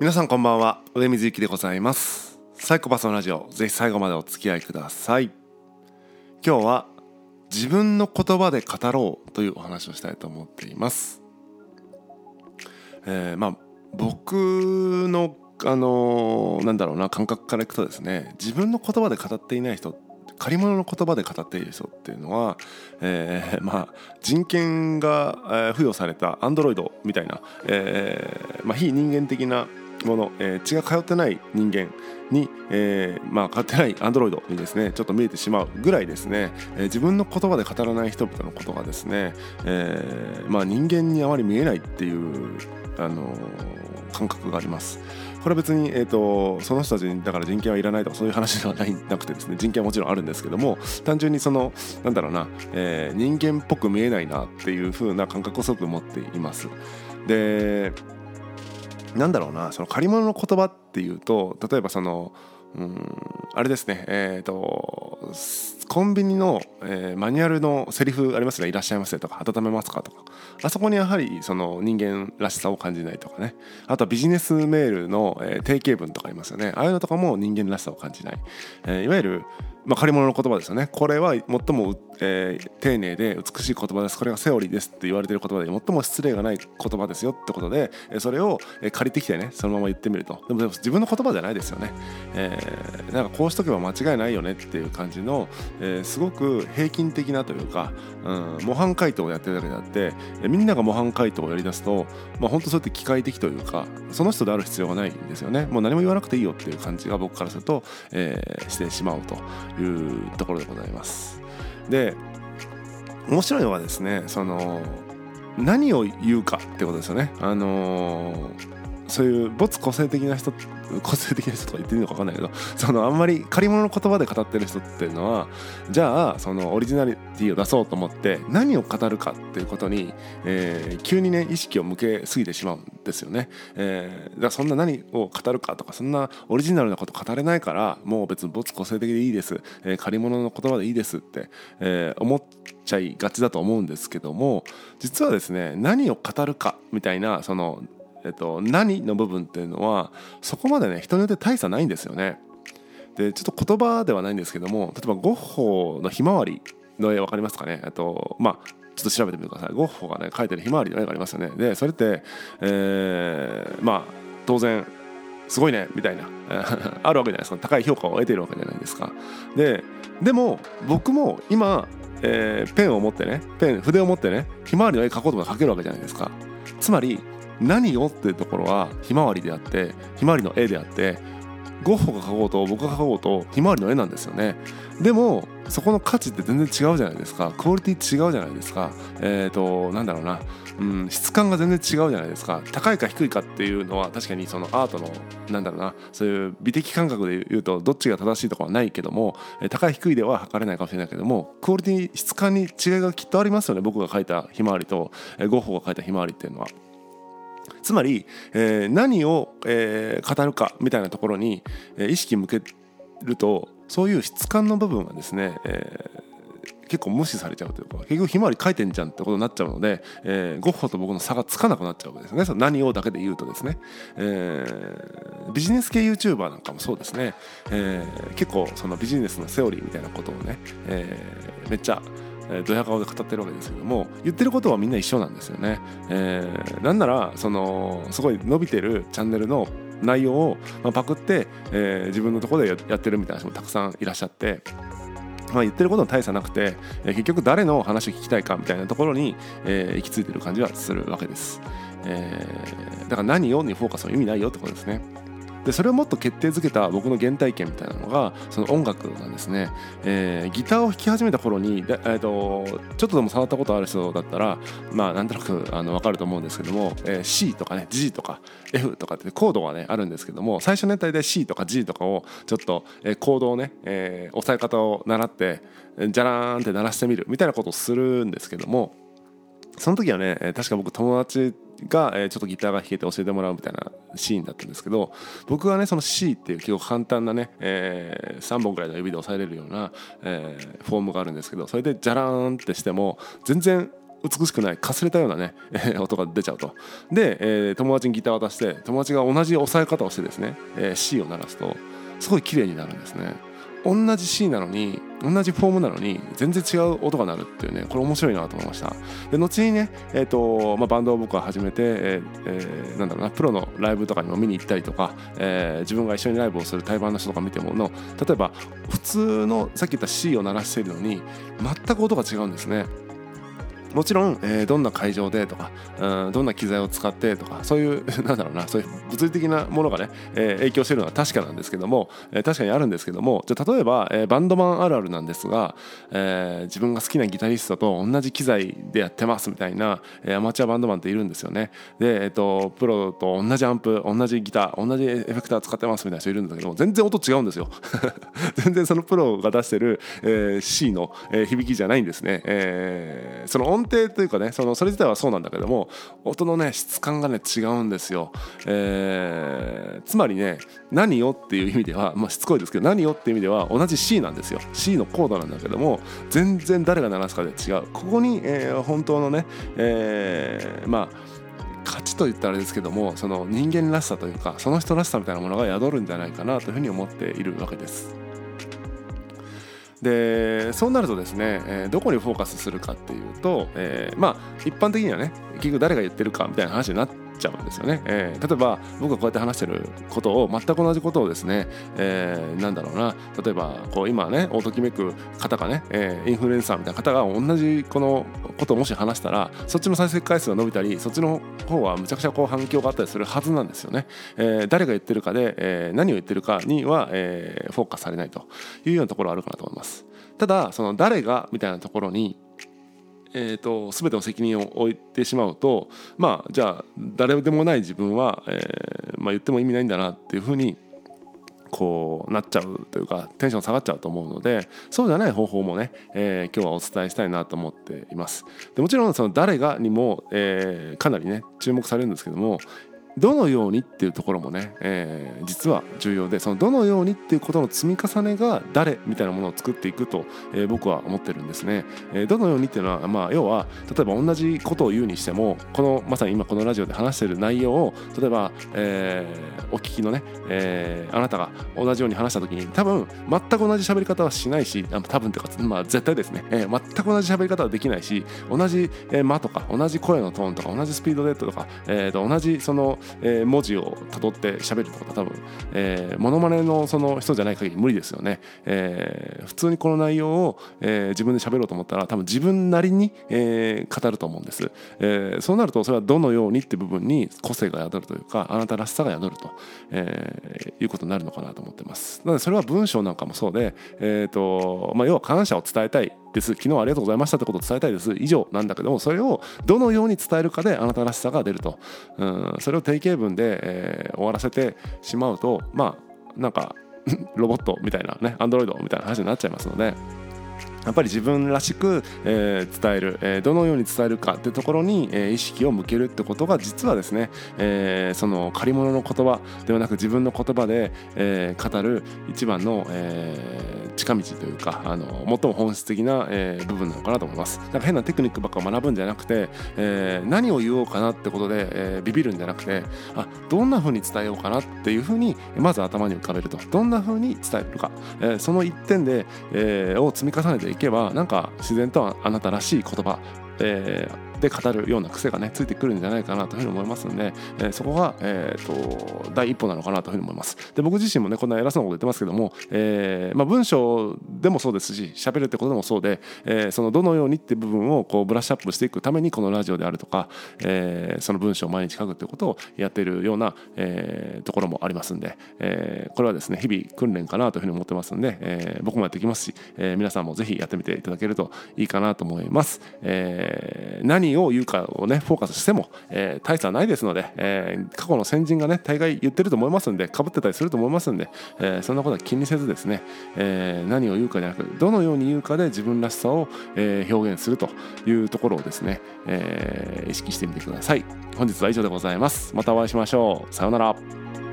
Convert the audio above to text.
皆さんこんばんは。上水幸でございます。サイコパスのラジオ。ぜひ最後までお付き合いください。今日は自分の言葉で語ろうというお話をしたいと思っています。えー、まあ僕のあのー、なんだろうな感覚からいくとですね自分の言葉で語っていない人借り物の言葉で語っている人っていうのは、えー、まあ、人権が付与されたアンドロイドみたいな、えーまあ、非人間的なもの、えー、血が通ってない人間に、えー、まあ、通ってないアンドロイドにですねちょっと見えてしまうぐらいですね、えー、自分の言葉で語らない人々のことがですね、えまあ、人間にあまり見えないっていう、あの感覚があります。これは別に、えーと、その人たちにだから人権はいらないとかそういう話ではないなくてですね人権はもちろんあるんですけども単純にそのなんだろうな、えー、人間っぽく見えないなっていう風な感覚をすごく持っています。でなんだろうなその借り物の言葉っていうと例えばそのうんあれですねえっ、ー、とコンビニの、えー、マニュアルのセリフありますね「いらっしゃいませ」とか「温めますか」とか。あそこにやはりその人間らしさを感じないとかね。あとはビジネスメールの、えー、定型文とかありますよね。ああいうのとかも人間らしさを感じない、え、いわゆるまあ、借り物の言葉ですよね。これは最も、えー、丁寧で美しい言葉です。これがセオリーですって言われてる言葉で最も失礼がない言葉ですよってことでそれを借りてきてねそのまま言ってみると。でも自分の言葉じゃないですよね、えー、なんかこうしとけば間違いないよねっていう感じの、えー、すごく平均的なというか、うん、模範解答をやってるだけであってみんなが模範解答をやりだすと、まあ、本当そうやって機械的というかその人である必要がないんですよね。もう何も言わなくていいよっていう感じが僕からすると、えー、してしまうと。いうところでございます。で面白いのはですねその何を言うかってことですよね。あのーそういう没個性的な人個性的な人とか言っていいのか分かんないけどそのあんまり借り物の言葉で語ってる人っていうのはじゃあそのオリジナリティを出そうと思って何を語るかっていうことに、えー、急にね意識を向けすぎてしまうんですよね。えー、だからそんな何を語るかとかそんなオリジナルなこと語れないからもう別に没個性的でいいです、えー、借り物の言葉でいいですって、えー、思っちゃいがちだと思うんですけども実はですね何を語るかみたいなそのえっと、何の部分っていうのはそこまでね人によって大差ないんですよね。でちょっと言葉ではないんですけども例えばゴッホの「ひまわり」の絵分かりますかね？とまあちょっと調べてみてください。ゴッホがね描いてるひまわりの絵がありますよね。でそれって、えー、まあ当然すごいねみたいな あるわけじゃないですか。高い評価を得ているわけじゃないですか。ででも僕も今、えー、ペンを持ってねペン筆を持ってねひまわりの絵描こうとか描けるわけじゃないですか。つまり何をっていうところはひまわりであってひまわりの絵であってゴッホが描こうと僕が描こうとひまわりの絵なんですよね。でもそこの価値って全然違うじゃないですか。クオリティ違うじゃないですか。えっ、ー、となんだろうな。うん、質感が全然違うじゃないですか。高いか低いかっていうのは確かにそのアートのなんだろうな。そういう美的感覚で言うとどっちが正しいとかはないけども高い低いでは測れないかもしれないけどもクオリティ質感に違いがきっとありますよね。僕が描いたひまわりとゴッホが描いたひまわりっていうのは。つまり、えー、何を、えー、語るかみたいなところに、えー、意識向けるとそういう質感の部分はですね、え、結構無視されちゃうというか結局ひまわり書いてんじゃんってことになっちゃうので、えー、ゴッホと僕の差がつかなくなっちゃうわけですね。その何をだけで言うとですね、えー、ビジネス系 YouTuber なんかもそうですね、えー、結構そのビジネスのセオリーみたいなことをね、え、めっちゃえー、ドヤ顔で語ってるわけですけども言ってることはみんな一緒なんですよね。えー、なんならそのすごい伸びてるチャンネルの内容を、まあ、パクって、えー、自分のとこでやってるみたいな人もたくさんいらっしゃって。まあ、言ってることは大差なくて、え、結局誰の話を聞きたいかみたいなところに、えー、行き着いてる感じはするわけです、えー、だから何をにフォーカスは意味ないよってことですねでそれをもっと決定づけた僕の原体験みたいなのがその音楽なんですね、えー、ギターを弾き始めた頃にで、えーと、ちょっとでも触ったことある人だったらまあなんとなくあの分かると思うんですけども、えー、C とかね G とか F とかってコードがねあるんですけども最初ね大体 C とか G とかをちょっと、えー、コードをね、えー、押さえ方を習ってじゃらーんって鳴らしてみるみたいなことをするんですけどもその時はね確か僕友達が、えー、ちょっとギターが弾けて教えてもらうみたいなシーンだったんですけど僕はねその C っていう結構簡単なね、えー、3本ぐらいの指で押さえれるような、えー、フォームがあるんですけどそれでジャラーンってしても全然美しくないかすれたようなね 音が出ちゃうと。で、えー、友達にギター渡して友達が同じ押さえ方をしてですね、えー、C を鳴らすとすごい綺麗になるんですね。同じ C なのに同じフォームなのに全然違う音が鳴るっていうねこれ面白いなと思いました。で後にね、えーとまあ、バンドを僕は始めて、ええー、なんだろうなプロのライブとかにも見に行ったりとか、えー、自分が一緒にライブをする対バンの人とか見てもの例えば普通のさっき言った C を鳴らしているのに全く音が違うんですね。もちろん、えー、どんな会場でとか、うん、どんな機材を使ってとかそういう なんだろうなそういう物理的なものがね、えー、影響してるのは確かなんですけども、えー、確かにあるんですけどもじゃ例えば、え、バンドマンあるあるなんですが、え、自分が好きなギタリストと同じ機材でやってますみたいな、え、アマチュアバンドマンっているんですよね。で、えーと、プロと同じアンプ同じギター同じエフェクター使ってますみたいな人いるんだけども全然音違うんですよ。全然そのプロが出してる、え、C の、え、響きじゃないんですね、えー、その音程というかねそのそれ自体はそうなんだけども音のね質感がね違うんですよ、えー、つまりね何をっていう意味では、まあ、しつこいですけど何をっていう意味では同じ C なんですよ。C のコードなんだけども全然誰が鳴らすかで違う。ここに、えー、本当のね、えー、まあ価値と言ったらあれですけどもその人間らしさというかその人らしさみたいなものが宿るんじゃないかなというふうに思っているわけです。でそうなるとですね、えー、どこにフォーカスするかっていうと、えー、まあ一般的にはね結局誰が言ってるかみたいな話になってちゃうんですよね、えー、例えば僕がこうやって話してることを全く同じことをですね、えー、なんだろうな。例えばこう今ねおときめく方がね、えー、インフルエンサーみたいな方が同じこのことをもし話したらそっちの再生回数が伸びたりそっちの方はむちゃくちゃこう反響があったりするはずなんですよね、えー、誰が言ってるかで、えー、何を言ってるかには、えー、フォーカスされないというようなところあるかなと思います。ただその誰がみたいなところにえーと、全ての責任を置いてしまうとまあじゃあ誰でもない自分は、えーまあ、言っても意味ないんだなっていうふうにこうなっちゃうというかテンション下がっちゃうと思うのでそうじゃない方法もね、えー、今日はお伝えしたいなと思っています。でもちろんその誰がにも、えー、かなりね注目されるんですけどもどのようにっていうところもね、えー、実は重要でそのどのようにっていうことの積み重ねが誰みたいなものを作っていくと、えー、僕は思ってるんですね、えー、どのようにっていうのは、まあ、要は例えば同じことを言うにしてもこのまさに今このラジオで話してる内容を例えば、えー、お聞きのね、えー、あなたが同じように話した時に多分全く同じ喋り方はしないし多分っていうか、まあ、絶対ですね、えー、全く同じ喋り方はできないし同じ間とか同じ声のトーンとか同じスピードでとか、えー、と同じそのえー、文字をたどって喋るとは多分、えー、モノマネのその人じゃない限り無理ですよね、えー、普通にこの内容を、えー、自分で喋ろうと思ったら多分自分なりに、えー、語ると思うんです、えー、そうなるとそれはどのようにって部分に個性が宿るというかあなたらしさが宿ると、えー、いうことになるのかなと思ってます。なのでそれは文章なんかもそうで、えーとまあ、要は感謝を伝えたいです。昨日ありがとうございましたってことを伝えたいです。以上なんだけどもそれをどのように伝えるかであなたらしさが出ると、うん、それを定型文で、えー、終わらせてしまうとまあなんか ロボットみたいなねアンドロイドみたいな話になっちゃいますので。やっぱり自分らしく、えー、伝える、えー、どのように伝えるかっていうところに、えー、意識を向けるってことが実はですね、え、その借り物の言葉ではなく自分の言葉で、え、語る一番の、えー、近道というかあの最も本質的な、えー、部分なのかなと思います。だか変なテクニックばっか学ぶんじゃなくて、えー、何を言おうかなってことで、えー、ビビるんじゃなくてあどんな風に伝えようかなっていう風にまず頭に浮かべるとどんな風に伝えるか、えー、その一点で、えー、を積み重ねていけばなんか自然とあなたらしい言葉、えー、で語るような癖がねついてくるんじゃないかなというふうに思いますので、えー、そこが、えーと、第一歩なのかなというふうに思います。で僕自身もねこんな偉そうなこと言ってますけども、えーまあ、文章でもそうですし喋るってことでもそうで、え、そのどのようにって部分をこうブラッシュアップしていくためにこのラジオであるとか、え、その文章を毎日書くってことをやっているような、え、ところもありますんで、え、これはですね日々訓練かなというふうに思ってますんで、え、僕もやっていきますし、え、皆さんもぜひやってみていただけるといいかなと思います、えー、何を言うかをねフォーカスしても、えー、大差ないですので、えー、過去の先人がね大概言ってると思いますんでかぶってたりすると思いますんで、えー、そんなことは気にせずですね、えー、何を言うかじゃなくどのように言うかで自分らしさを、えー、表現するというところをですね、えー、意識してみてください。本日は以上でございます。またお会いしましょう。さようなら。